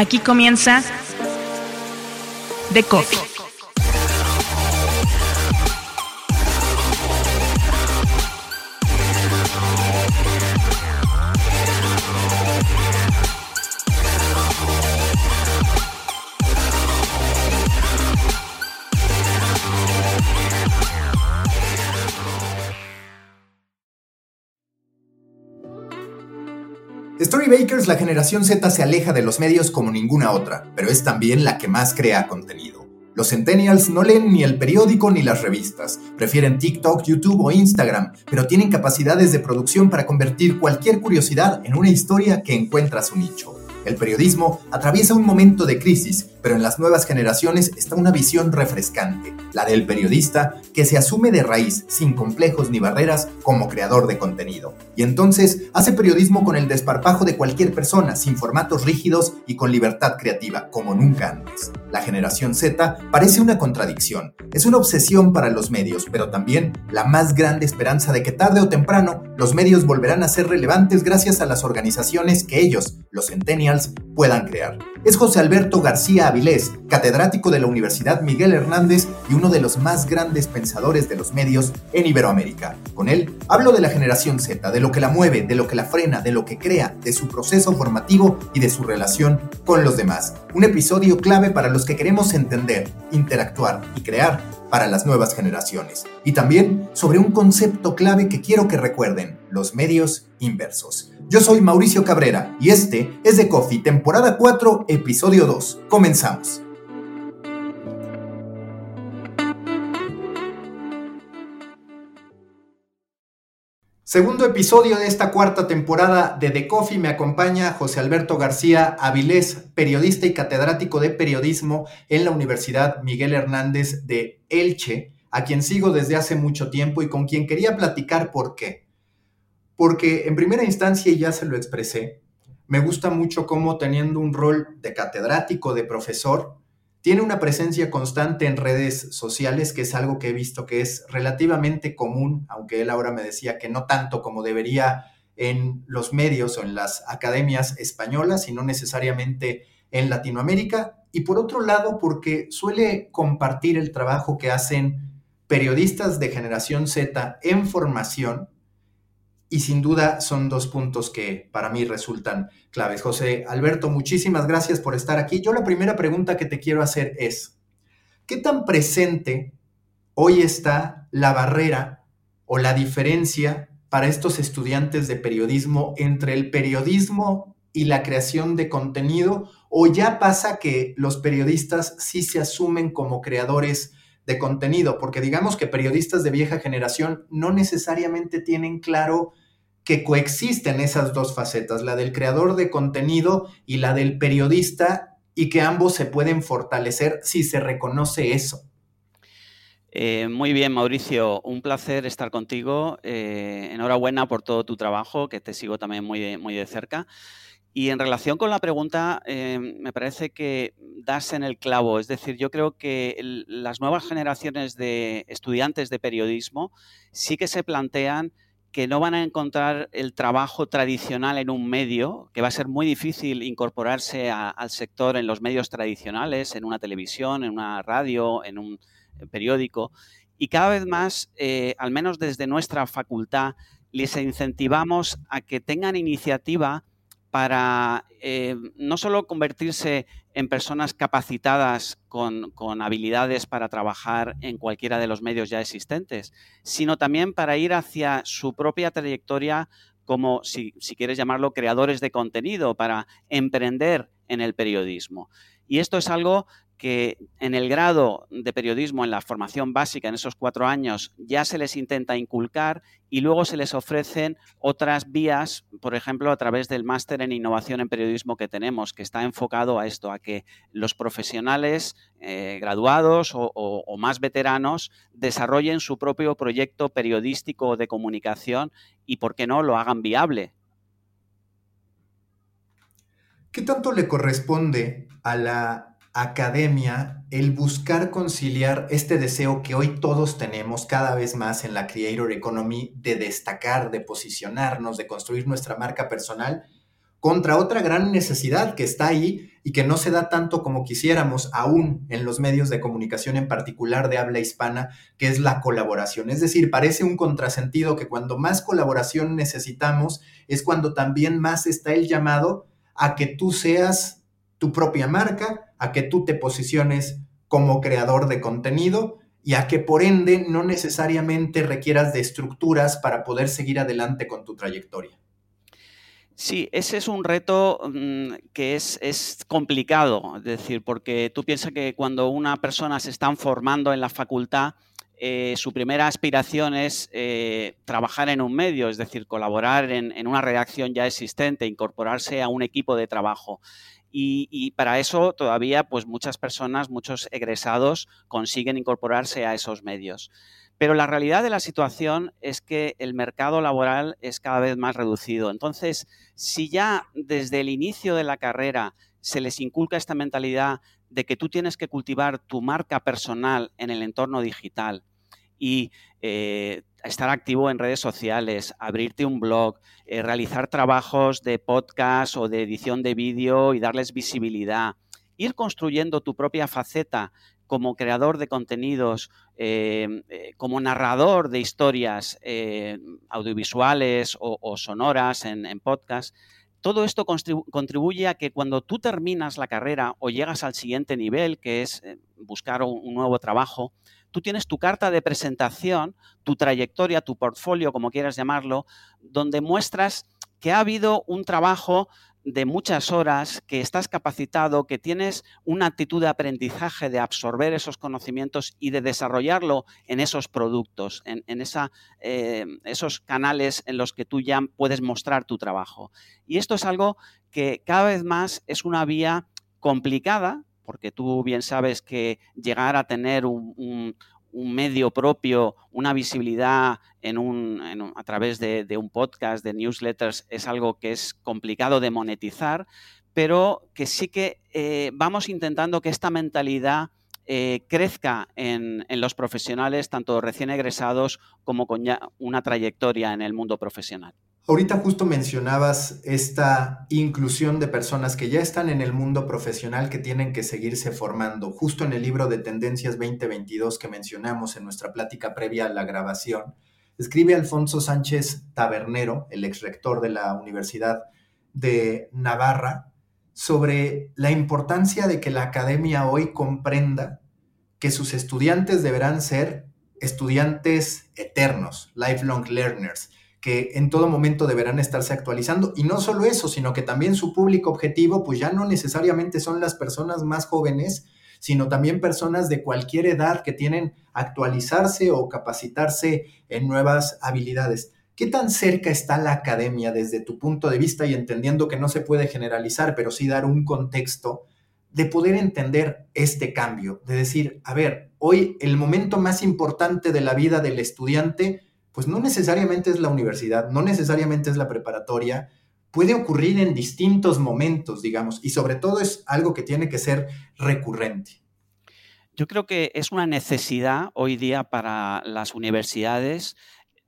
Aquí comienza The Coffee. Storybakers, la generación Z se aleja de los medios como ninguna otra, pero es también la que más crea contenido. Los centennials no leen ni el periódico ni las revistas, prefieren TikTok, YouTube o Instagram, pero tienen capacidades de producción para convertir cualquier curiosidad en una historia que encuentra su nicho. El periodismo atraviesa un momento de crisis, pero en las nuevas generaciones está una visión refrescante, la del periodista que se asume de raíz, sin complejos ni barreras, como creador de contenido. Y entonces hace periodismo con el desparpajo de cualquier persona, sin formatos rígidos y con libertad creativa, como nunca antes. La generación Z parece una contradicción, es una obsesión para los medios, pero también la más grande esperanza de que tarde o temprano los medios volverán a ser relevantes gracias a las organizaciones que ellos, los centennials, puedan crear. Es José Alberto García Avilés, catedrático de la Universidad Miguel Hernández y uno de los más grandes pensadores de los medios en Iberoamérica. Con él hablo de la generación Z, de lo que la mueve, de lo que la frena, de lo que crea, de su proceso formativo y de su relación con los demás. Un episodio clave para los que queremos entender, interactuar y crear para las nuevas generaciones. Y también sobre un concepto clave que quiero que recuerden, los medios inversos. Yo soy Mauricio Cabrera y este es The Coffee, temporada 4, episodio 2. Comenzamos. Segundo episodio de esta cuarta temporada de The Coffee me acompaña José Alberto García Avilés, periodista y catedrático de periodismo en la Universidad Miguel Hernández de Elche, a quien sigo desde hace mucho tiempo y con quien quería platicar por qué. Porque en primera instancia, ya se lo expresé, me gusta mucho cómo teniendo un rol de catedrático, de profesor, tiene una presencia constante en redes sociales, que es algo que he visto que es relativamente común, aunque él ahora me decía que no tanto como debería en los medios o en las academias españolas, sino necesariamente en Latinoamérica. Y por otro lado, porque suele compartir el trabajo que hacen periodistas de generación Z en formación y sin duda son dos puntos que para mí resultan claves. José Alberto, muchísimas gracias por estar aquí. Yo la primera pregunta que te quiero hacer es, ¿qué tan presente hoy está la barrera o la diferencia para estos estudiantes de periodismo entre el periodismo y la creación de contenido? ¿O ya pasa que los periodistas sí se asumen como creadores de contenido? Porque digamos que periodistas de vieja generación no necesariamente tienen claro que coexisten esas dos facetas, la del creador de contenido y la del periodista, y que ambos se pueden fortalecer si se reconoce eso. Eh, muy bien, Mauricio, un placer estar contigo. Eh, enhorabuena por todo tu trabajo, que te sigo también muy de, muy de cerca. Y en relación con la pregunta, eh, me parece que das en el clavo. Es decir, yo creo que las nuevas generaciones de estudiantes de periodismo sí que se plantean que no van a encontrar el trabajo tradicional en un medio, que va a ser muy difícil incorporarse al sector en los medios tradicionales, en una televisión, en una radio, en un periódico. Y cada vez más, eh, al menos desde nuestra facultad, les incentivamos a que tengan iniciativa para eh, no solo convertirse en personas capacitadas con, habilidades para trabajar en cualquiera de los medios ya existentes, sino también para ir hacia su propia trayectoria como, si, si quieres llamarlo, creadores de contenido, para emprender en el periodismo. Y esto es algo que en el grado de periodismo, en la formación básica, en esos cuatro años, ya se les intenta inculcar y luego se les ofrecen otras vías, por ejemplo, a través del máster en innovación en periodismo que tenemos, que está enfocado a esto, a que los profesionales eh, graduados o, o más veteranos desarrollen su propio proyecto periodístico de comunicación y, ¿por qué no?, lo hagan viable. ¿Qué tanto le corresponde a la academia el buscar conciliar este deseo que hoy todos tenemos cada vez más en la Creator Economy de destacar, de posicionarnos, de construir nuestra marca personal, contra otra gran necesidad que está ahí y que no se da tanto como quisiéramos aún en los medios de comunicación en particular de habla hispana, que es la colaboración. Es decir, parece un contrasentido que cuando más colaboración necesitamos es cuando también más está el llamado a que tú seas tu propia marca, a que tú te posiciones como creador de contenido y a que por ende no necesariamente requieras de estructuras para poder seguir adelante con tu trayectoria. Sí, ese es un reto mm, que es, complicado, es decir, porque tú piensas que cuando una persona se está formando en la facultad, eh, su primera aspiración es eh, trabajar en un medio, es decir, colaborar en, una redacción ya existente, incorporarse a un equipo de trabajo. Y, y, para eso todavía, pues muchas personas, muchos egresados consiguen incorporarse a esos medios. Pero la realidad de la situación es que el mercado laboral es cada vez más reducido. Entonces, si ya desde el inicio de la carrera se les inculca esta mentalidad de que tú tienes que cultivar tu marca personal en el entorno digital y eh, estar activo en redes sociales, abrirte un blog, eh, realizar trabajos de podcast o de edición de vídeo y darles visibilidad, ir construyendo tu propia faceta como creador de contenidos, eh, como narrador de historias audiovisuales o, sonoras en, podcast, todo esto contribuye a que cuando tú terminas la carrera o llegas al siguiente nivel, que es buscar un, nuevo trabajo, tú tienes tu carta de presentación, tu trayectoria, tu portfolio, como quieras llamarlo, donde muestras que ha habido un trabajo de muchas horas, que estás capacitado, que tienes una actitud de aprendizaje, de absorber esos conocimientos y de desarrollarlo en esos productos, en, eh, esos canales en los que tú ya puedes mostrar tu trabajo. Y esto es algo que cada vez más es una vía complicada, porque tú bien sabes que llegar a tener un, medio propio, una visibilidad a través de, un podcast, de newsletters, es algo que es complicado de monetizar, pero que sí que eh, vamos intentando que esta mentalidad eh, crezca en, en, los profesionales, tanto recién egresados como con ya una trayectoria en el mundo profesional. Ahorita justo mencionabas esta inclusión de personas que ya están en el mundo profesional que tienen que seguirse formando. Justo en el libro de Tendencias 2022 que mencionamos en nuestra plática previa a la grabación, escribe Alfonso Sánchez Tabernero, el ex rector de la Universidad de Navarra, sobre la importancia de que la academia hoy comprenda que sus estudiantes deberán ser estudiantes eternos, lifelong learners que en todo momento deberán estarse actualizando. Y no solo eso, sino que también su público objetivo, pues ya no necesariamente son las personas más jóvenes, sino también personas de cualquier edad que tienen actualizarse o capacitarse en nuevas habilidades. ¿Qué tan cerca está la academia desde tu punto de vista y entendiendo que no se puede generalizar, pero sí dar un contexto de poder entender este cambio, de decir, a ver, hoy el momento más importante de la vida del estudiante pues no necesariamente es la universidad, no necesariamente es la preparatoria, puede ocurrir en distintos momentos, digamos, y sobre todo es algo que tiene que ser recurrente. Yo creo que es una necesidad hoy día para las universidades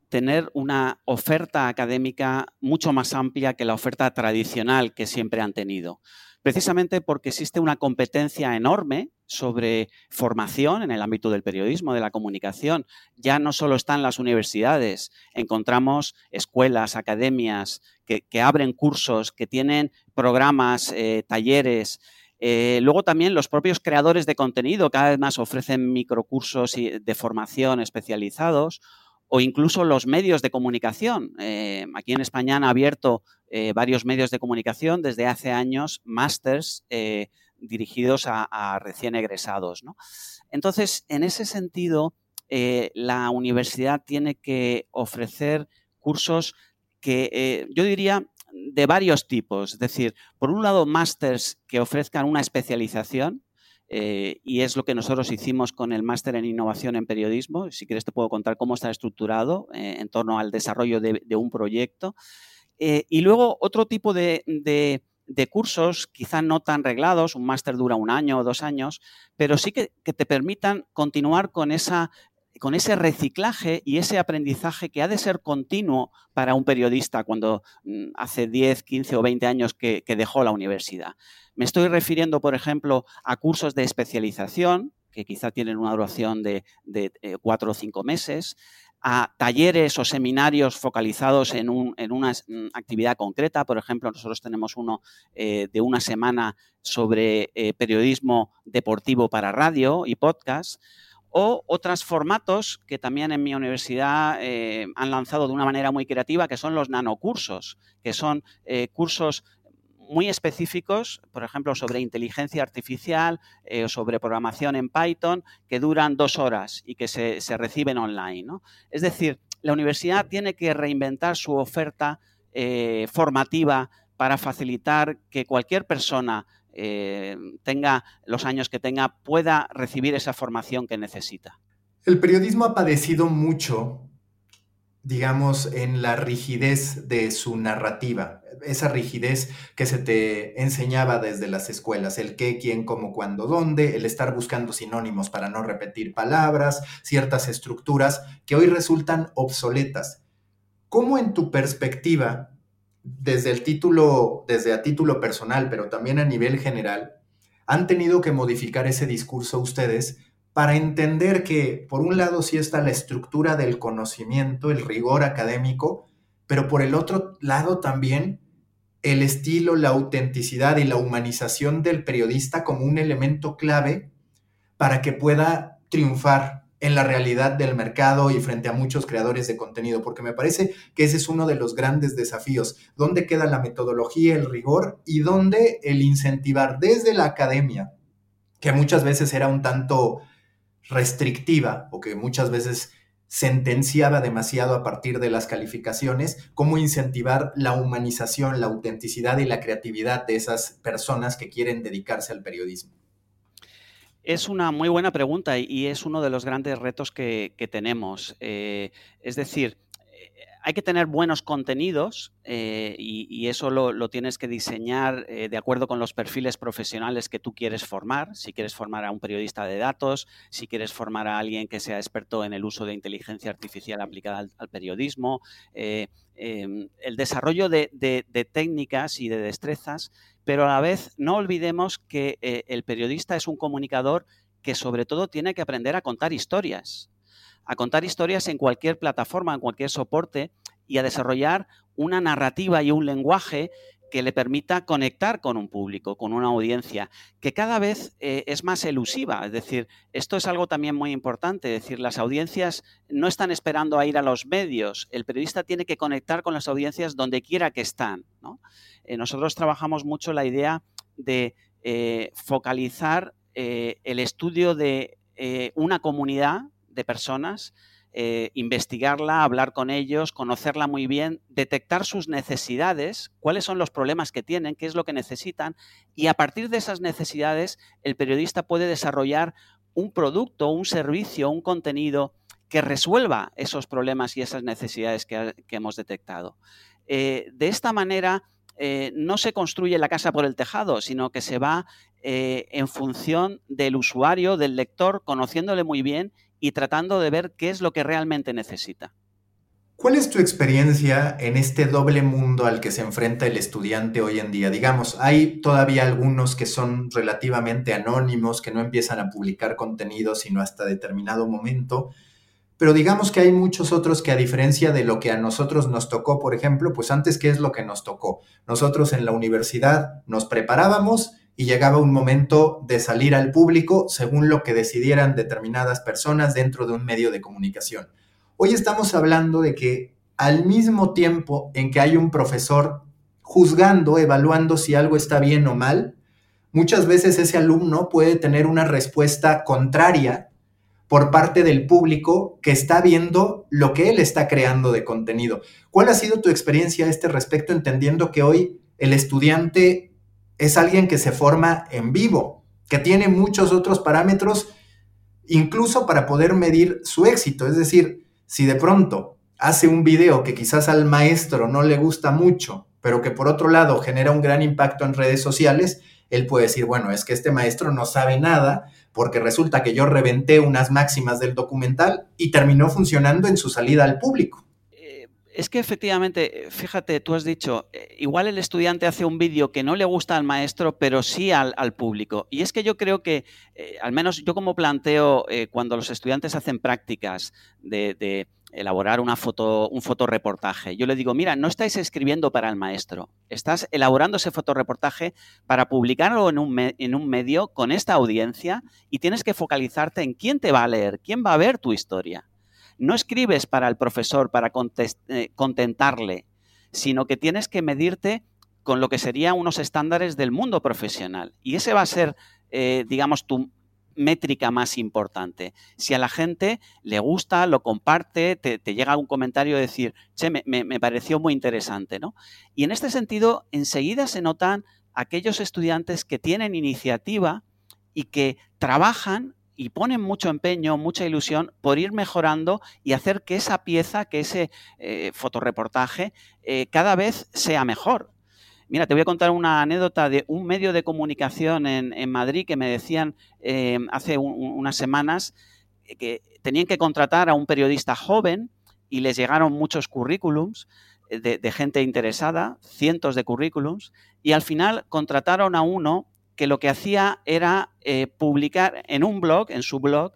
tener una oferta académica mucho más amplia que la oferta tradicional que siempre han tenido precisamente porque existe una competencia enorme sobre formación en el ámbito del periodismo, de la comunicación. Ya no solo están las universidades, encontramos escuelas, academias que, abren cursos, que tienen programas, eh, talleres. Eh, luego también los propios creadores de contenido cada vez más ofrecen microcursos de formación especializados o incluso los medios de comunicación. Eh, aquí en España han abierto eh, varios medios de comunicación desde hace años, másters eh, dirigidos a, recién egresados. Entonces, en ese sentido, la universidad tiene que ofrecer cursos que yo diría de varios tipos. Es decir, por un lado, másters que ofrezcan una especialización, eh, y es lo que nosotros hicimos con el máster en innovación en periodismo. Si quieres te puedo contar cómo está estructurado eh, en torno al desarrollo de, un proyecto. Eh, y luego otro tipo de, cursos, quizá no tan reglados, un máster dura un año o dos años, pero sí que, te permitan continuar con esa con ese reciclaje y ese aprendizaje que ha de ser continuo para un periodista cuando mm, hace 10, 15 o 20 años que, dejó la universidad. Me estoy refiriendo, por ejemplo, a cursos de especialización, que quizá tienen una duración de, eh, cuatro o cinco meses, a talleres o seminarios focalizados en, una mm, actividad concreta. Por ejemplo, nosotros tenemos uno eh, de una semana sobre eh, periodismo deportivo para radio y podcast o otros formatos que también en mi universidad eh, han lanzado de una manera muy creativa, que son los nanocursos, que son eh, cursos muy específicos, por ejemplo, sobre inteligencia artificial eh, o sobre programación en Python, que duran dos horas y que se, reciben online. Es decir, la universidad tiene que reinventar su oferta formativa para facilitar que cualquier persona eh, tenga los años que tenga, pueda recibir esa formación que necesita. El periodismo ha padecido mucho, digamos, en la rigidez de su narrativa, esa rigidez que se te enseñaba desde las escuelas, el qué, quién, cómo, cuándo, dónde, el estar buscando sinónimos para no repetir palabras, ciertas estructuras que hoy resultan obsoletas. ¿Cómo en tu perspectiva desde el título, desde a título personal, pero también a nivel general, han tenido que modificar ese discurso ustedes para entender que, por un lado, sí está la estructura del conocimiento, el rigor académico, pero por el otro lado también el estilo, la autenticidad y la humanización del periodista como un elemento clave para que pueda triunfar en la realidad del mercado y frente a muchos creadores de contenido, porque me parece que ese es uno de los grandes desafíos. ¿Dónde queda la metodología, el rigor y dónde el incentivar desde la academia, que muchas veces era un tanto restrictiva o que muchas veces sentenciaba demasiado a partir de las calificaciones, cómo incentivar la humanización, la autenticidad y la creatividad de esas personas que quieren dedicarse al periodismo? Es una muy buena pregunta y es uno de los grandes retos que, tenemos. Eh, es decir, eh, hay que tener buenos contenidos eh, y, eso lo, tienes que diseñar de acuerdo con los perfiles profesionales que tú quieres formar. Si quieres formar a un periodista de datos, si quieres formar a alguien que sea experto en el uso de inteligencia artificial aplicada al, periodismo, em, el desarrollo de, de técnicas y de destrezas pero a la vez no olvidemos que eh, el periodista es un comunicador que sobre todo tiene que aprender a contar historias, a contar historias en cualquier plataforma, en cualquier soporte y a desarrollar una narrativa y un lenguaje que le permita conectar con un público, con una audiencia, que cada vez eh, es más elusiva. Es decir, esto es algo también muy importante. Decir, las audiencias no están esperando a ir a los medios. El periodista tiene que conectar con las audiencias donde quiera que están. Eh, nosotros trabajamos mucho la idea de eh, focalizar el estudio de una comunidad de personas eh, investigarla, hablar con ellos, conocerla muy bien, detectar sus necesidades, cuáles son los problemas que tienen, qué es lo que necesitan, y a partir de esas necesidades el periodista puede desarrollar un producto, un servicio, un contenido que resuelva esos problemas y esas necesidades que, hemos detectado. Eh, de esta manera, eh, no se construye la casa por el tejado, sino que se va en función del usuario, del lector, conociéndole muy bien y tratando de ver qué es lo que realmente necesita. ¿Cuál es tu experiencia en este doble mundo al que se enfrenta el estudiante hoy en día? Digamos, hay todavía algunos que son relativamente anónimos, que no empiezan a publicar contenido sino hasta determinado momento, pero digamos que hay muchos otros que a diferencia de lo que a nosotros nos tocó, por ejemplo, pues antes, ¿qué es lo que nos tocó? Nosotros en la universidad nos preparábamos y llegaba un momento de salir al público según lo que decidieran determinadas personas dentro de un medio de comunicación. Hoy estamos hablando de que al mismo tiempo en que hay un profesor juzgando, evaluando si algo está bien o mal, muchas veces ese alumno puede tener una respuesta contraria por parte del público que está viendo lo que él está creando de contenido. ¿Cuál ha sido tu experiencia a este respecto, entendiendo que hoy el estudiante es alguien que se forma en vivo, que tiene muchos otros parámetros, incluso para poder medir su éxito. Es decir, si de pronto hace un video que quizás al maestro no le gusta mucho, pero que por otro lado genera un gran impacto en redes sociales, él puede decir, bueno, es que este maestro no sabe nada, porque resulta que yo reventé unas máximas del documental y terminó funcionando en su salida al público. Eh, es que efectivamente, fíjate, tú has dicho, eh, igual el estudiante hace un vídeo que no le gusta al maestro, pero sí al, público. Y es que yo creo que, eh, al menos yo como planteo, cuando los estudiantes hacen prácticas de elaborar una foto, un fotoreportaje. Yo le digo, mira, no estáis escribiendo para el maestro, estás elaborando ese fotoreportaje para publicarlo en un, en un medio con esta audiencia y tienes que focalizarte en quién te va a leer, quién va a ver tu historia. No escribes para el profesor, para eh, contentarle, sino que tienes que medirte con lo que serían unos estándares del mundo profesional. Y ese va a ser, eh, digamos, tu, métrica más importante. Si a la gente le gusta, lo comparte, te, llega un comentario de decir, che, me, pareció muy interesante, ¿no? Y en este sentido, enseguida se notan aquellos estudiantes que tienen iniciativa y que trabajan y ponen mucho empeño, mucha ilusión por ir mejorando y hacer que esa pieza, que ese eh, fotoreportaje, eh, cada vez sea mejor. Mira, te voy a contar una anécdota de un medio de comunicación en, Madrid que me decían eh, hace unas semanas que tenían que contratar a un periodista joven y les llegaron muchos currículums eh, de, gente interesada, cientos de currículums, y al final contrataron a uno que lo que hacía era eh, publicar en un blog, en su blog,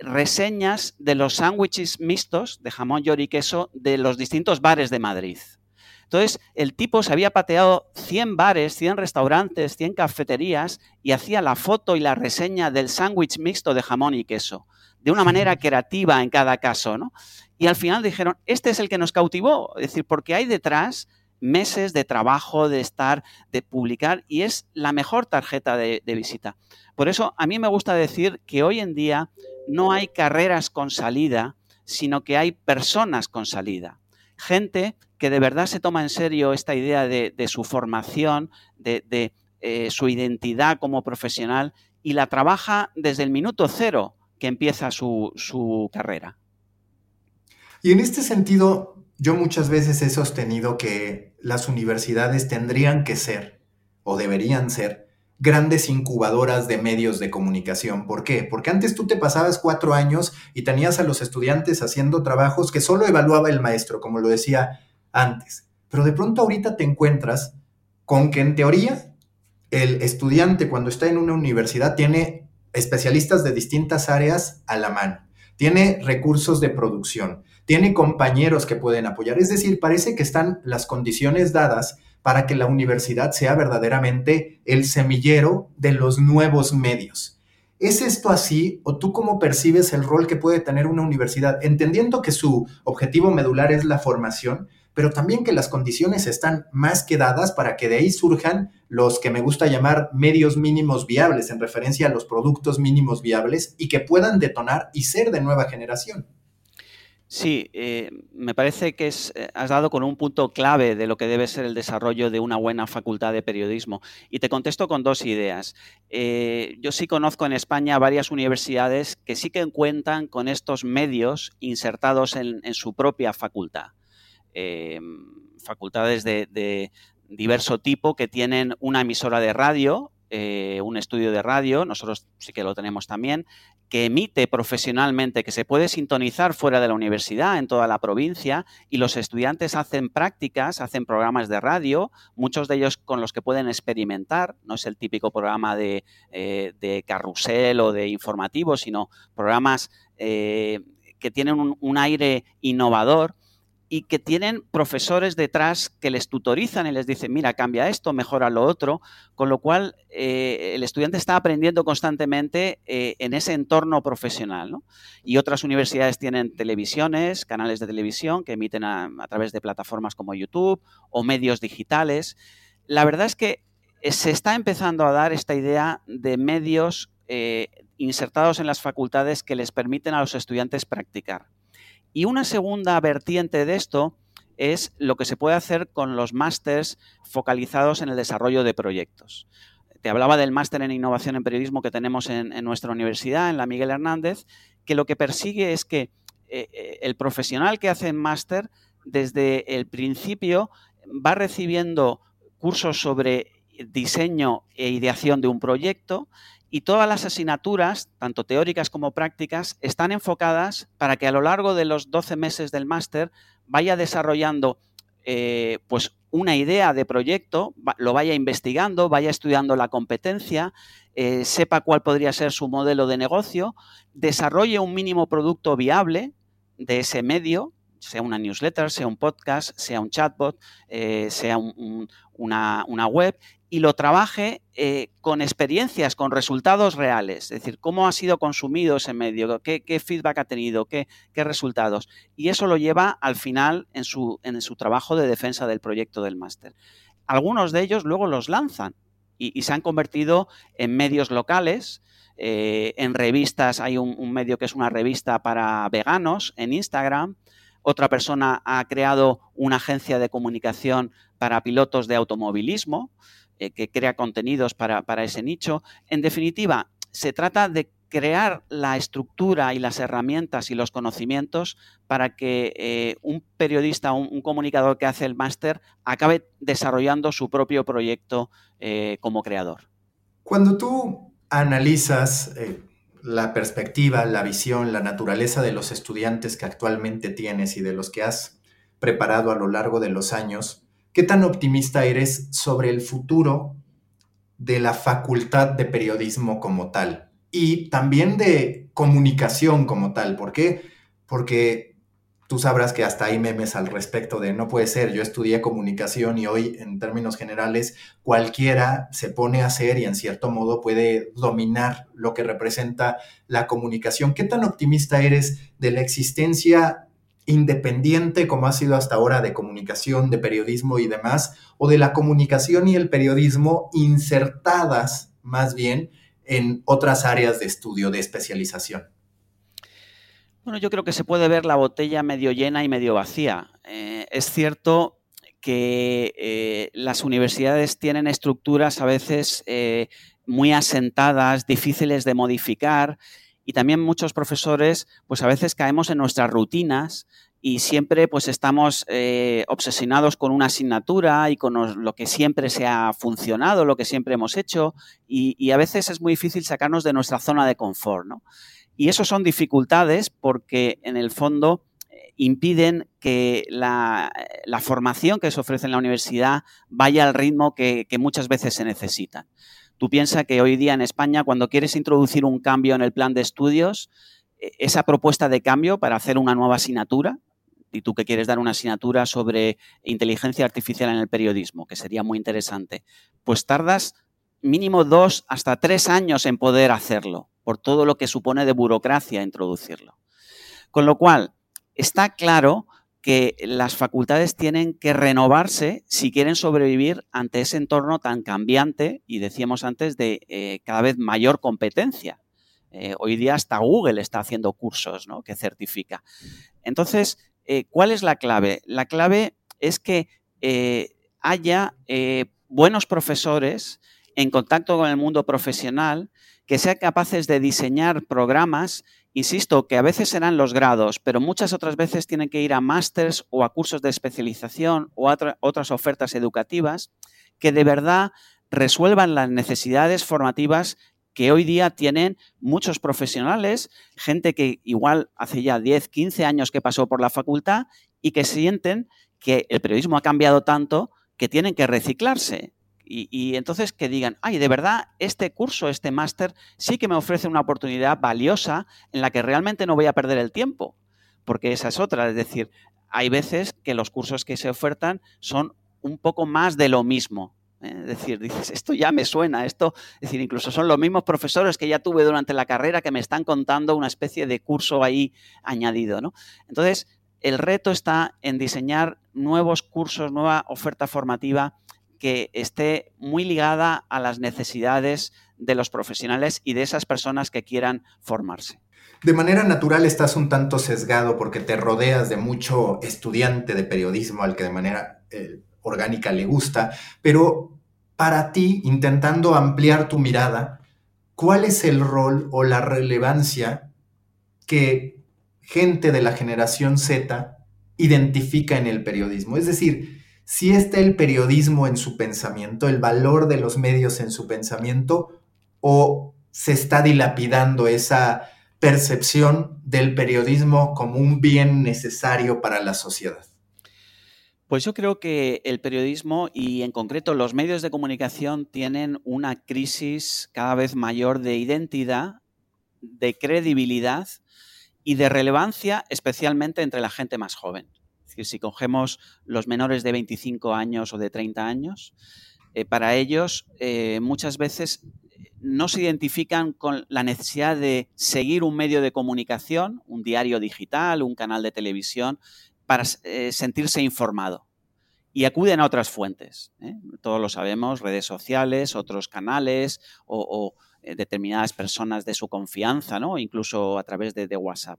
reseñas de los sándwiches mixtos de jamón, york y queso de los distintos bares de Madrid. Entonces, el tipo se había pateado 100 bares, 100 restaurantes, 100 cafeterías y hacía la foto y la reseña del sándwich mixto de jamón y queso, de una manera creativa en cada caso, ¿no? Y al final dijeron, este es el que nos cautivó, es decir, porque hay detrás meses de trabajo, de estar, de publicar, y es la mejor tarjeta de, visita. Por eso a mí me gusta decir que hoy en día no hay carreras con salida, sino que hay personas con salida. Gente que de verdad se toma en serio esta idea de, su formación, de, eh, su identidad como profesional y la trabaja desde el minuto cero que empieza su, su carrera. Y en este sentido, yo muchas veces he sostenido que las universidades tendrían que ser o deberían ser grandes incubadoras de medios de comunicación. ¿Por qué? Porque antes tú te pasabas cuatro años y tenías a los estudiantes haciendo trabajos que solo evaluaba el maestro, como lo decía antes. Pero de pronto ahorita te encuentras con que en teoría el estudiante cuando está en una universidad tiene especialistas de distintas áreas a la mano, tiene recursos de producción, tiene compañeros que pueden apoyar. Es decir, parece que están las condiciones dadas para que la universidad sea verdaderamente el semillero de los nuevos medios. ¿Es esto así o tú cómo percibes el rol que puede tener una universidad, entendiendo que su objetivo medular es la formación, pero también que las condiciones están más que dadas para que de ahí surjan los que me gusta llamar medios mínimos viables, en referencia a los productos mínimos viables, y que puedan detonar y ser de nueva generación. Sí, eh, me parece que eh, has dado con un punto clave de lo que debe ser el desarrollo de una buena facultad de periodismo. Y te contesto con dos ideas. Eh, yo sí conozco en España varias universidades que sí que cuentan con estos medios insertados en su propia facultad. Facultades de, diverso tipo que tienen una emisora de radio, un estudio de radio, nosotros sí que lo tenemos también, que emite profesionalmente, que se puede sintonizar fuera de la universidad, en toda la provincia, y los estudiantes hacen prácticas, hacen programas de radio, muchos de ellos con los que pueden experimentar, no es el típico programa de, eh, carrusel o de informativo, sino programas eh, que tienen un aire innovador y que tienen profesores detrás que les tutorizan y les dicen, mira, cambia esto, mejora lo otro, con lo cual eh, el estudiante está aprendiendo constantemente eh, en ese entorno profesional. Y otras universidades tienen televisiones, canales de televisión que emiten a, través de plataformas como YouTube o medios digitales. La verdad es que eh, se está empezando a dar esta idea de medios insertados en las facultades que les permiten a los estudiantes practicar. Y una segunda vertiente de esto es lo que se puede hacer con los másters focalizados en el desarrollo de proyectos. Te hablaba del máster en innovación en periodismo que tenemos en, nuestra universidad, en la Miguel Hernández, que lo que persigue es que eh, eh, el profesional que hace el máster desde el principio va recibiendo cursos sobre diseño e ideación de un proyecto y todas las asignaturas, tanto teóricas como prácticas, están enfocadas para que a lo largo de los 12 meses del máster vaya desarrollando eh, pues una idea de proyecto, lo vaya investigando, vaya estudiando la competencia, eh, sepa cuál podría ser su modelo de negocio, desarrolle un mínimo producto viable de ese medio, sea una newsletter, sea un podcast, sea un chatbot, eh, sea una, web, y lo trabaje eh, con experiencias, con resultados reales, es decir, cómo ha sido consumido ese medio, qué, feedback ha tenido, qué, resultados. Y eso lo lleva al final en su, en su trabajo de defensa del proyecto del máster. Algunos de ellos luego los lanzan y, se han convertido en medios locales, eh, en revistas, hay un, medio que es una revista para veganos en Instagram, otra persona ha creado una agencia de comunicación para pilotos de automovilismo. Eh, que crea contenidos para, ese nicho. En definitiva, se trata de crear la estructura y las herramientas y los conocimientos para que eh, un periodista, un, un, comunicador que hace el máster acabe desarrollando su propio proyecto eh, como creador. Cuando tú analizas la perspectiva, la visión, la naturaleza de los estudiantes que actualmente tienes y de los que has preparado a lo largo de los años, ¿Qué tan optimista eres sobre el futuro de la facultad de periodismo como tal? Y también de comunicación como tal. ¿Por qué? Porque tú sabrás que hasta hay memes al respecto de no puede ser, yo estudié comunicación y hoy en términos generales cualquiera se pone a hacer y en cierto modo puede dominar lo que representa la comunicación. ¿Qué tan optimista eres de la existencia independiente como ha sido hasta ahora de comunicación, de periodismo y demás, o de la comunicación y el periodismo insertadas más bien en otras áreas de estudio, de especialización? Bueno, yo creo que se puede ver la botella medio llena y medio vacía. Eh, es cierto que eh, las universidades tienen estructuras a veces eh, muy asentadas, difíciles de modificar y también muchos profesores, pues a veces caemos en nuestras rutinas y siempre pues estamos obsesionados con una asignatura y con lo que siempre se ha funcionado, lo que siempre hemos hecho y, a veces es muy difícil sacarnos de nuestra zona de confort, ¿no? Y eso son dificultades porque en el fondo eh, impiden que la, formación que se ofrece en la universidad vaya al ritmo que, que muchas veces se necesita. Tú piensas que hoy día en España, cuando quieres introducir un cambio en el plan de estudios, e, esa propuesta de cambio para hacer una nueva asignatura, y tú que quieres dar una asignatura sobre inteligencia artificial en el periodismo, que sería muy interesante, pues tardas mínimo dos hasta tres años en poder hacerlo, por todo lo que supone de burocracia introducirlo. Con lo cual, está claro que las facultades tienen que renovarse si quieren sobrevivir ante ese entorno tan cambiante y decíamos antes de eh, cada vez mayor competencia. Eh, hoy día hasta Google está haciendo cursos ¿no? que certifica. Entonces, eh, ¿cuál es la clave? La clave es que haya buenos profesores en contacto con el mundo profesional que sean capaces de diseñar programas Insisto que a veces serán los grados, pero muchas otras veces tienen que ir a másters o a cursos de especialización o a otras ofertas educativas que de verdad resuelvan las necesidades formativas que hoy día tienen muchos profesionales, gente que igual hace ya 10, 15 años que pasó por la facultad y que sienten que el periodismo ha cambiado tanto que tienen que reciclarse. Y, entonces que digan, ay, de verdad, este curso, este máster, sí que me ofrece una oportunidad valiosa en la que realmente no voy a perder el tiempo, porque esa es otra, es decir, hay veces que los cursos que se ofertan son un poco más de lo mismo. ¿eh? Es decir, dices, esto ya me suena, esto, es decir, incluso son los mismos profesores que ya tuve durante la carrera que me están contando una especie de curso ahí añadido, ¿no? Entonces, el reto está en diseñar nuevos cursos, nueva oferta formativa que esté muy ligada a las necesidades de los profesionales y de esas personas que quieran formarse. De manera natural estás un tanto sesgado porque te rodeas de mucho estudiante de periodismo al que de manera eh, orgánica le gusta, pero para ti, intentando ampliar tu mirada, ¿cuál es el rol o la relevancia que gente de la generación Z identifica en el periodismo? Es decir, si está el periodismo en su pensamiento, el valor de los medios en su pensamiento, o se está dilapidando esa percepción del periodismo como un bien necesario para la sociedad? Pues yo creo que el periodismo y en concreto los medios de comunicación tienen una crisis cada vez mayor de identidad, de credibilidad y de relevancia, especialmente entre la gente más joven. Decir, si cogemos los menores de 25 años o de 30 años, eh, para ellos eh, muchas veces no se identifican con la necesidad de seguir un medio de comunicación, un diario digital, un canal de televisión, para eh, sentirse informado. Y acuden a otras fuentes. ¿eh? Todos lo sabemos, redes sociales, otros canales o, eh, determinadas personas de su confianza, ¿no? incluso a través de, WhatsApp.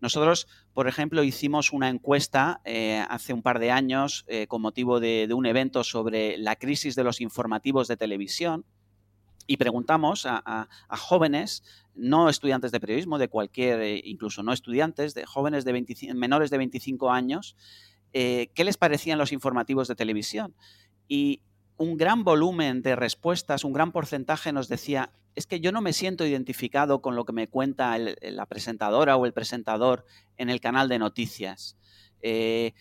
Nosotros, por ejemplo, hicimos una encuesta hace un par de años con motivo de, un evento sobre la crisis de los informativos de televisión y preguntamos a, jóvenes, no estudiantes de periodismo, de cualquier, eh, incluso no estudiantes, de jóvenes de menores de 25 años, eh, qué les parecían los informativos de televisión. Y un gran volumen de respuestas, un gran porcentaje nos decía, es que yo no me siento identificado con lo que me cuenta la presentadora o el presentador en el canal de noticias. Eh,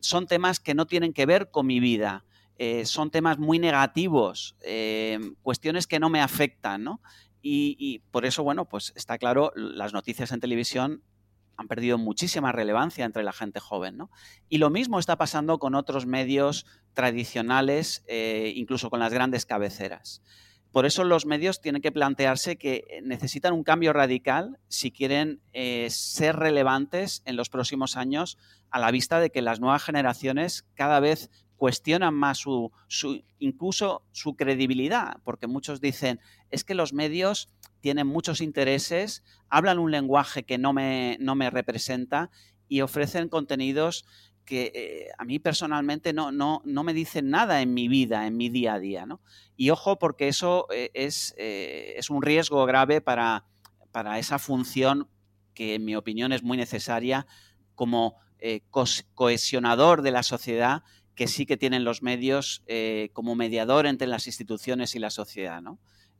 son temas que no tienen que ver con mi vida. Eh, son temas muy negativos, eh, cuestiones que no me afectan, ¿no? Y, por eso, bueno, pues está claro, las noticias en televisión han perdido muchísima relevancia entre la gente joven, ¿no? Y lo mismo está pasando con otros medios tradicionales, eh, incluso con las grandes cabeceras. Por eso los medios tienen que plantearse que necesitan un cambio radical si quieren ser relevantes en los próximos años a la vista de que las nuevas generaciones cada vez cuestionan más su, incluso su credibilidad, porque muchos dicen, es que los medios tienen muchos intereses, hablan un lenguaje que no me, no me representa y ofrecen contenidos que eh, a mí personalmente no, no, no, me dicen nada en mi vida, en mi día a día. ¿no? Y ojo, porque eso eh, es, eh, es, un riesgo grave para, para, esa función que en mi opinión es muy necesaria como cohesionador de la sociedad que sí que tienen los medios eh, como mediador entre las instituciones y la sociedad.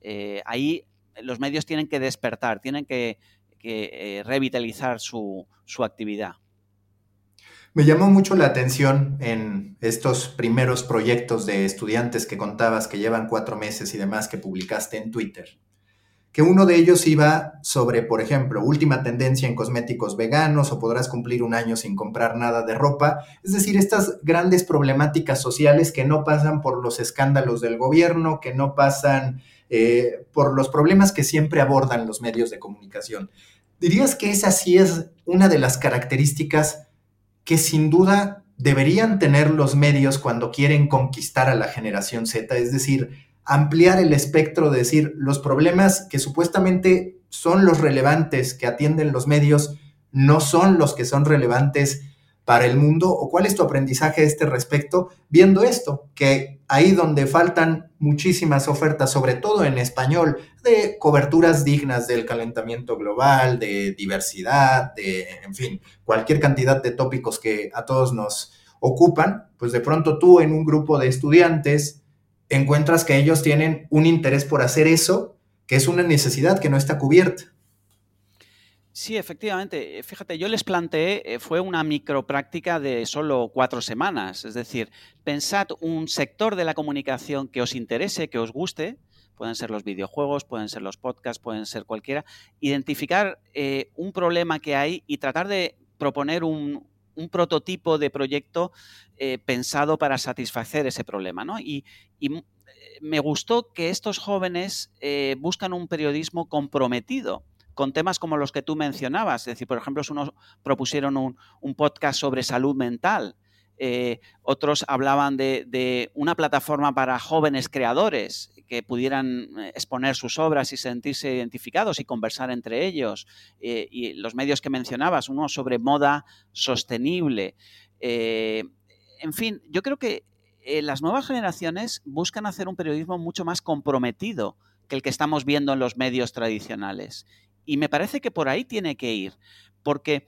Eh, ahí los medios tienen que despertar, tienen que, eh, revitalizar su, actividad. Me llamó mucho la atención en estos primeros proyectos de estudiantes que contabas que llevan cuatro meses y demás que publicaste en Twitter que uno de ellos iba sobre, por ejemplo, última tendencia en cosméticos veganos o podrás cumplir un año sin comprar nada de ropa, es decir, estas grandes problemáticas sociales que no pasan por los escándalos del gobierno, que no pasan eh, por los problemas que siempre abordan los medios de comunicación. ¿Dirías que esa sí es una de las características que sin duda deberían tener los medios cuando quieren conquistar a la generación Z? Es decir, ampliar el espectro, de decir, los problemas que supuestamente son los relevantes que atienden los medios no son los que son relevantes para el mundo o cuál es tu aprendizaje a este respecto viendo esto, que ahí donde faltan muchísimas ofertas, sobre todo en español, de coberturas dignas del calentamiento global, de diversidad, de, en fin, cualquier cantidad de tópicos que a todos nos ocupan, pues de pronto tú en un grupo de estudiantes encuentras que ellos tienen un interés por hacer eso, que es una necesidad que no está cubierta. Sí, efectivamente. Fíjate, yo les planteé, eh, fue una micropráctica de solo cuatro semanas. Es decir, pensad un sector de la comunicación que os interese, que os guste. Pueden ser los videojuegos, pueden ser los podcasts, pueden ser cualquiera. Identificar eh, un problema que hay y tratar de proponer un, un prototipo de proyecto eh, pensado para satisfacer ese problema. ¿no? Y, eh, me gustó que estos jóvenes eh, buscan un periodismo comprometido con temas como los que tú mencionabas. Es decir, por ejemplo, propusieron un podcast sobre salud mental. Otros hablaban de, una plataforma para jóvenes creadores que pudieran eh, exponer sus obras y sentirse identificados y conversar entre ellos. Eh, y los medios que mencionabas, uno sobre moda sostenible. Eh, en fin, yo creo que las nuevas generaciones buscan hacer un periodismo mucho más comprometido que el que estamos viendo en los medios tradicionales. Y me parece que por ahí tiene que ir, porque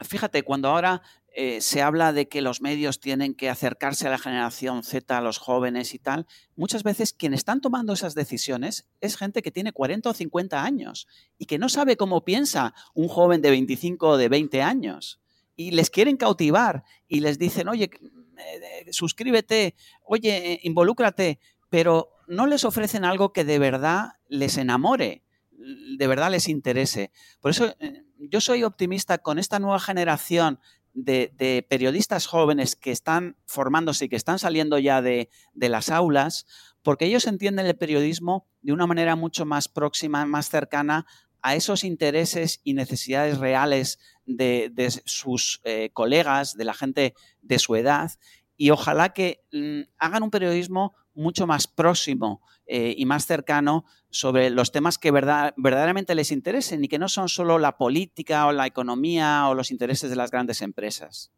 Fíjate, cuando ahora eh, se habla de que los medios tienen que acercarse a la generación Z, a los jóvenes y tal. Muchas veces quien están tomando esas decisiones es gente que tiene 40 o 50 años y que no sabe cómo piensa un joven de 25 o de 20 años. Y les quieren cautivar y les dicen, oye, eh, suscríbete, oye, eh, involúcrate, pero no les ofrecen algo que de verdad les enamore, de verdad les interese. Por eso yo soy optimista con esta nueva generación de, periodistas jóvenes que están formándose y que están saliendo ya de, las aulas, porque ellos entienden el periodismo de una manera mucho más próxima, más cercana a esos intereses y necesidades reales de, sus eh, colegas, de la gente de su edad, y ojalá que mm, hagan un periodismo mucho más próximo eh, y más cercano sobre los temas que verdad, verdaderamente les interesen y que no son solo la política o la economía o los intereses de las grandes empresas.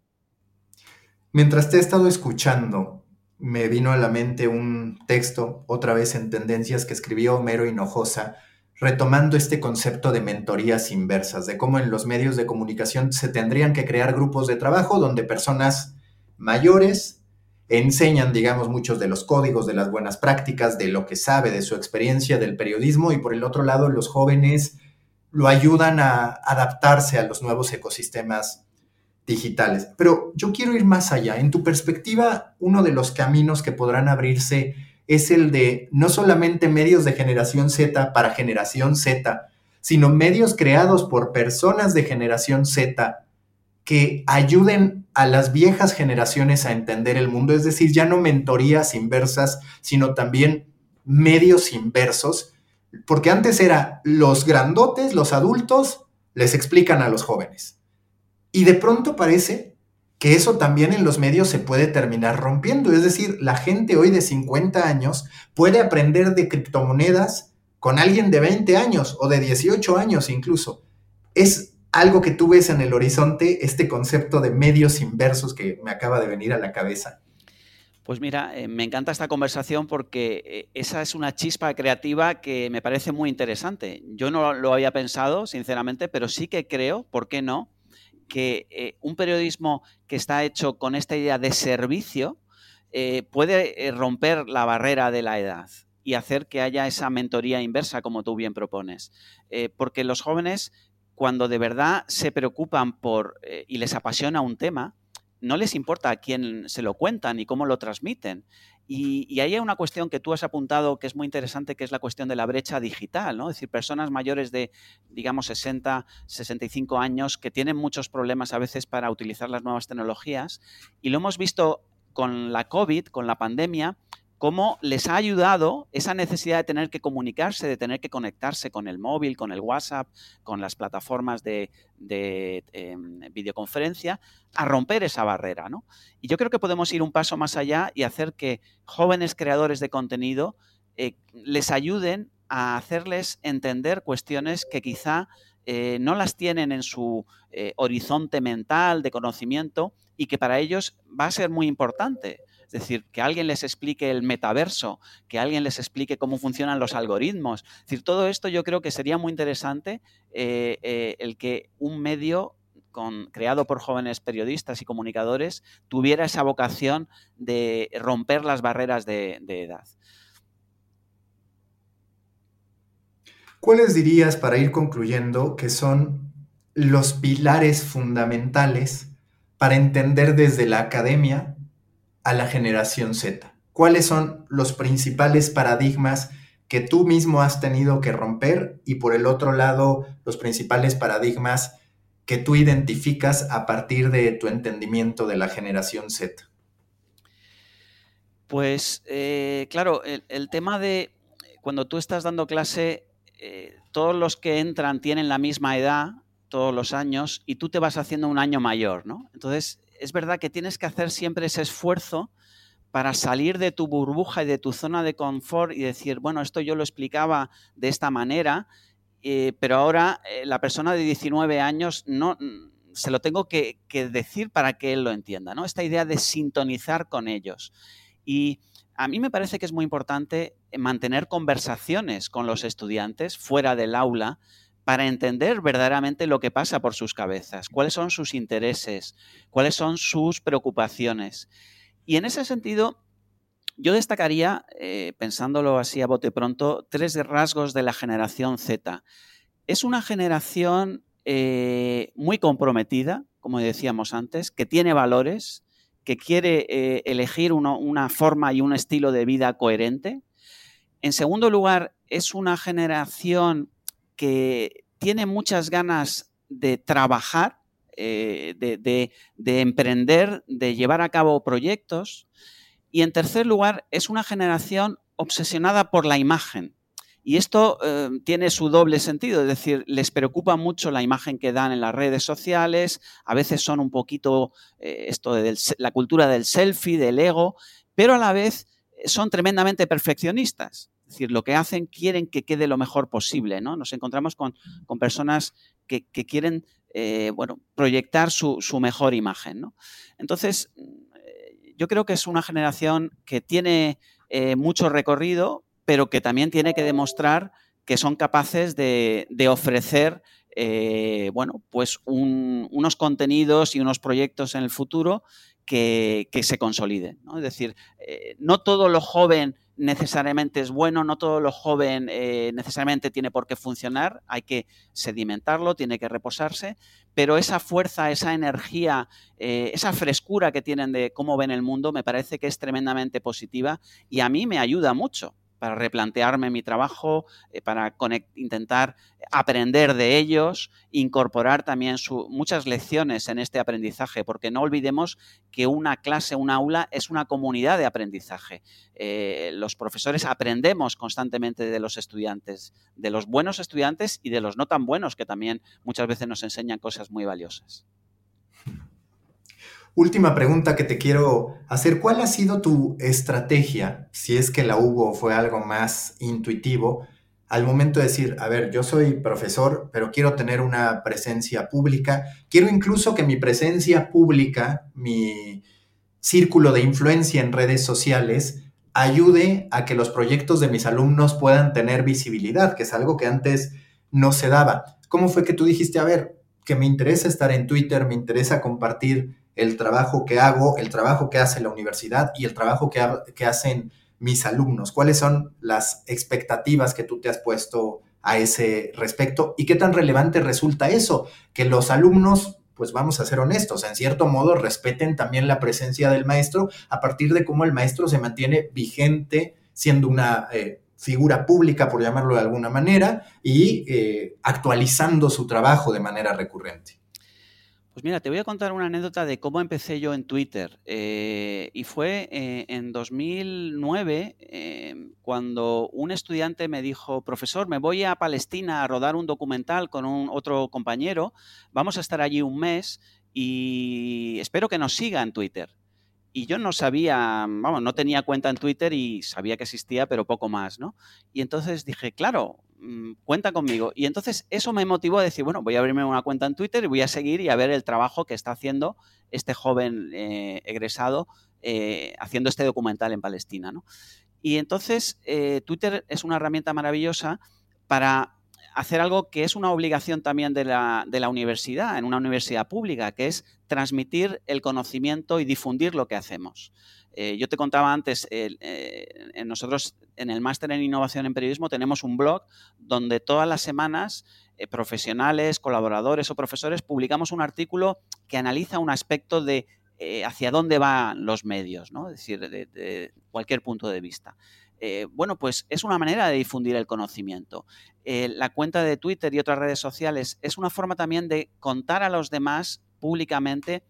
Mientras te he estado escuchando, me vino a la mente un texto, otra vez en tendencias, que escribió Homero Hinojosa, retomando este concepto de mentorías inversas, de cómo en los medios de comunicación se tendrían que crear grupos de trabajo donde personas mayores enseñan, digamos, muchos de los códigos, de las buenas prácticas, de lo que sabe, de su experiencia del periodismo y por el otro lado los jóvenes lo ayudan a adaptarse a los nuevos ecosistemas digitales. Pero yo quiero ir más allá. En tu perspectiva, uno de los caminos que podrán abrirse es el de no solamente medios de generación Z para generación Z, sino medios creados por personas de generación Z que ayuden a las viejas generaciones a entender el mundo, es decir, ya no mentorías inversas, sino también medios inversos, porque antes era los grandotes, los adultos, les explican a los jóvenes. Y de pronto parece que eso también en los medios se puede terminar rompiendo, es decir, la gente hoy de 50 años puede aprender de criptomonedas con alguien de 20 años o de 18 años incluso. Es algo que tú ves en el horizonte, este concepto de medios inversos que me acaba de venir a la cabeza? Pues mira, eh, me encanta esta conversación porque eh, esa es una chispa creativa que me parece muy interesante. Yo no lo había pensado, sinceramente, pero sí que creo, ¿por qué no?, que eh, un periodismo que está hecho con esta idea de servicio puede romper la barrera de la edad y hacer que haya esa mentoría inversa, como tú bien propones. porque los jóvenes cuando de verdad se preocupan por eh, y les apasiona un tema, no les importa a quién se lo cuentan y cómo lo transmiten. Y, y, ahí hay una cuestión que tú has apuntado que es muy interesante, que es la cuestión de la brecha digital, ¿no? Es decir, personas mayores de, digamos, 60, 65 años que tienen muchos problemas a veces para utilizar las nuevas tecnologías. Y lo hemos visto con la COVID, con la pandemia, cómo les ha ayudado esa necesidad de tener que comunicarse, de tener que conectarse con el móvil, con el WhatsApp, con las plataformas de, em, videoconferencia, a romper esa barrera. ¿no? Y yo creo que podemos ir un paso más allá y hacer que jóvenes creadores de contenido eh, les ayuden a hacerles entender cuestiones que quizá eh, no las tienen en su eh, horizonte mental de conocimiento y que para ellos va a ser muy importante. Es decir, que alguien les explique el metaverso, que alguien les explique cómo funcionan los algoritmos. Es decir, todo esto yo creo que sería muy interesante eh, eh, el que un medio creado por jóvenes periodistas y comunicadores tuviera esa vocación de romper las barreras de, de edad. ¿Cuáles dirías, para ir concluyendo, que son los pilares fundamentales para entender desde la academia a la generación Z? ¿Cuáles son los principales paradigmas que tú mismo has tenido que romper y por el otro lado los principales paradigmas que tú identificas a partir de tu entendimiento de la generación Z? Pues eh, claro, el, tema de cuando tú estás dando clase, eh, todos los que entran tienen la misma edad todos los años y tú te vas haciendo un año mayor, ¿no? Entonces, es verdad que tienes que hacer siempre ese esfuerzo para salir de tu burbuja y de tu zona de confort y decir, bueno, esto yo lo explicaba de esta manera, eh, pero ahora eh, la persona de 19 años no se lo tengo que, decir para que él lo entienda, ¿no? Esta idea de sintonizar con ellos. Y a mí me parece que es muy importante mantener conversaciones con los estudiantes fuera del aula para entender verdaderamente lo que pasa por sus cabezas, cuáles son sus intereses, cuáles son sus preocupaciones. Y en ese sentido, yo destacaría, eh, pensándolo así a bote pronto, tres rasgos de la generación Z. Es una generación eh, muy comprometida, como decíamos antes, que tiene valores, que quiere eh, elegir una forma y un estilo de vida coherente. En segundo lugar, es una generación que tiene muchas ganas de trabajar, eh, de, emprender, de llevar a cabo proyectos. Y en tercer lugar, es una generación obsesionada por la imagen. Y esto eh, tiene su doble sentido, es decir, les preocupa mucho la imagen que dan en las redes sociales, a veces son un poquito eh, esto de la cultura del selfie, del ego, pero a la vez son tremendamente perfeccionistas. Es decir, lo que hacen quieren que quede lo mejor posible, ¿no? Nos encontramos con, personas que, quieren, eh, bueno, proyectar su, mejor imagen, ¿no? Entonces, eh, yo creo que es una generación que tiene eh, mucho recorrido, pero que también tiene que demostrar que son capaces de, ofrecer bueno, pues unos contenidos y unos proyectos en el futuro que, se consoliden. Es decir, no todo lo joven necesariamente es bueno, no todo lo joven eh, necesariamente tiene por qué funcionar, hay que sedimentarlo, tiene que reposarse, pero esa fuerza, esa energía, eh, esa frescura que tienen de cómo ven el mundo me parece que es tremendamente positiva y a mí me ayuda mucho para replantearme mi trabajo, eh, para intentar aprender de ellos, incorporar también muchas lecciones en este aprendizaje, porque no olvidemos que una clase, un aula es una comunidad de aprendizaje. Eh, los profesores aprendemos constantemente de los estudiantes, de los buenos estudiantes y de los no tan buenos, que también muchas veces nos enseñan cosas muy valiosas. Última pregunta que te quiero hacer. ¿Cuál ha sido tu estrategia, si es que la hubo fue algo más intuitivo, al momento de decir, a ver, yo soy profesor, pero quiero tener una presencia pública, quiero incluso que mi presencia pública, mi círculo de influencia en redes sociales, ayude a que los proyectos de mis alumnos puedan tener visibilidad, que es algo que antes no se daba. ¿Cómo fue que tú dijiste, a ver, que me interesa estar en Twitter, me interesa compartir el trabajo que hago, el trabajo que hace la universidad y el trabajo que, que hacen mis alumnos? ¿Cuáles son las expectativas que tú te has puesto a ese respecto? ¿Y qué tan relevante resulta eso? Que los alumnos, pues vamos a ser honestos, en cierto modo respeten también la presencia del maestro a partir de cómo el maestro se mantiene vigente siendo una eh, figura pública, por llamarlo de alguna manera, y eh, actualizando su trabajo de manera recurrente. Pues mira, te voy a contar una anécdota de cómo empecé yo en Twitter. Eh, y fue eh, en 2009 em, cuando un estudiante me dijo, profesor, me voy a Palestina a rodar un documental con un otro compañero, vamos a estar allí un mes y espero que nos siga en Twitter. Y yo no sabía, vamos, no tenía cuenta en Twitter y sabía que existía, pero poco más, ¿no? Y entonces dije, claro, Mm, cuenta conmigo. Y entonces eso me motivó a decir, bueno, voy a abrirme una cuenta en Twitter y voy a seguir y a ver el trabajo que está haciendo este joven eh, egresado eh, haciendo este documental en Palestina. Y entonces eh, Twitter es una herramienta maravillosa para hacer algo que es una obligación también de la, de la, universidad, en una universidad pública, que es transmitir el conocimiento y difundir lo que hacemos. Yo te contaba antes, nosotros en el máster en innovación en periodismo tenemos un blog donde todas las semanas eh, profesionales, colaboradores o profesores publicamos un artículo que analiza un aspecto de eh, hacia dónde van los medios, ¿no? es decir, de, cualquier punto de vista. Eh, bueno, pues es una manera de difundir el conocimiento. la cuenta de Twitter y otras redes sociales es una forma también de contar a los demás públicamente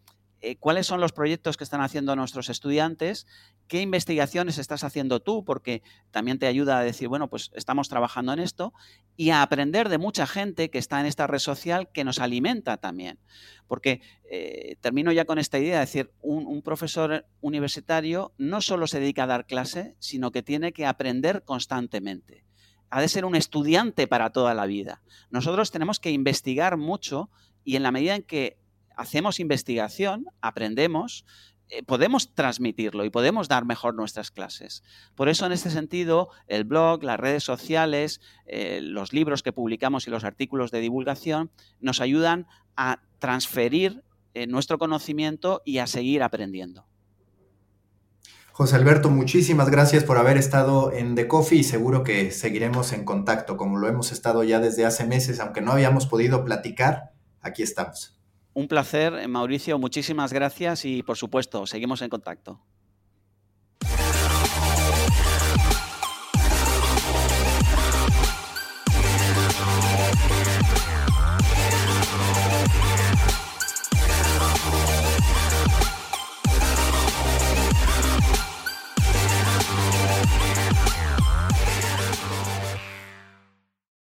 cuáles son los proyectos que están haciendo nuestros estudiantes qué investigaciones estás haciendo tú, porque también te ayuda a decir, bueno, pues estamos trabajando en esto, y a aprender de mucha gente que está en esta red social que nos alimenta también. Porque eh, termino ya con esta idea, de decir, un, profesor universitario no solo se dedica a dar clase, sino que tiene que aprender constantemente ha de ser un estudiante para toda la vida. Nosotros tenemos que investigar mucho y en la medida en que hacemos investigación, aprendemos, eh, podemos transmitirlo y podemos dar mejor nuestras clases. Por eso, en este sentido, el blog, las redes sociales, eh, los libros que publicamos y los artículos de divulgación nos ayudan a transferir eh, nuestro conocimiento y a seguir aprendiendo. José Alberto, muchísimas gracias por haber estado en The Coffee y seguro que seguiremos en contacto, como lo hemos estado ya desde hace meses, aunque no habíamos podido platicar, aquí estamos. Un placer, Mauricio, muchísimas gracias y por supuesto, seguimos en contacto.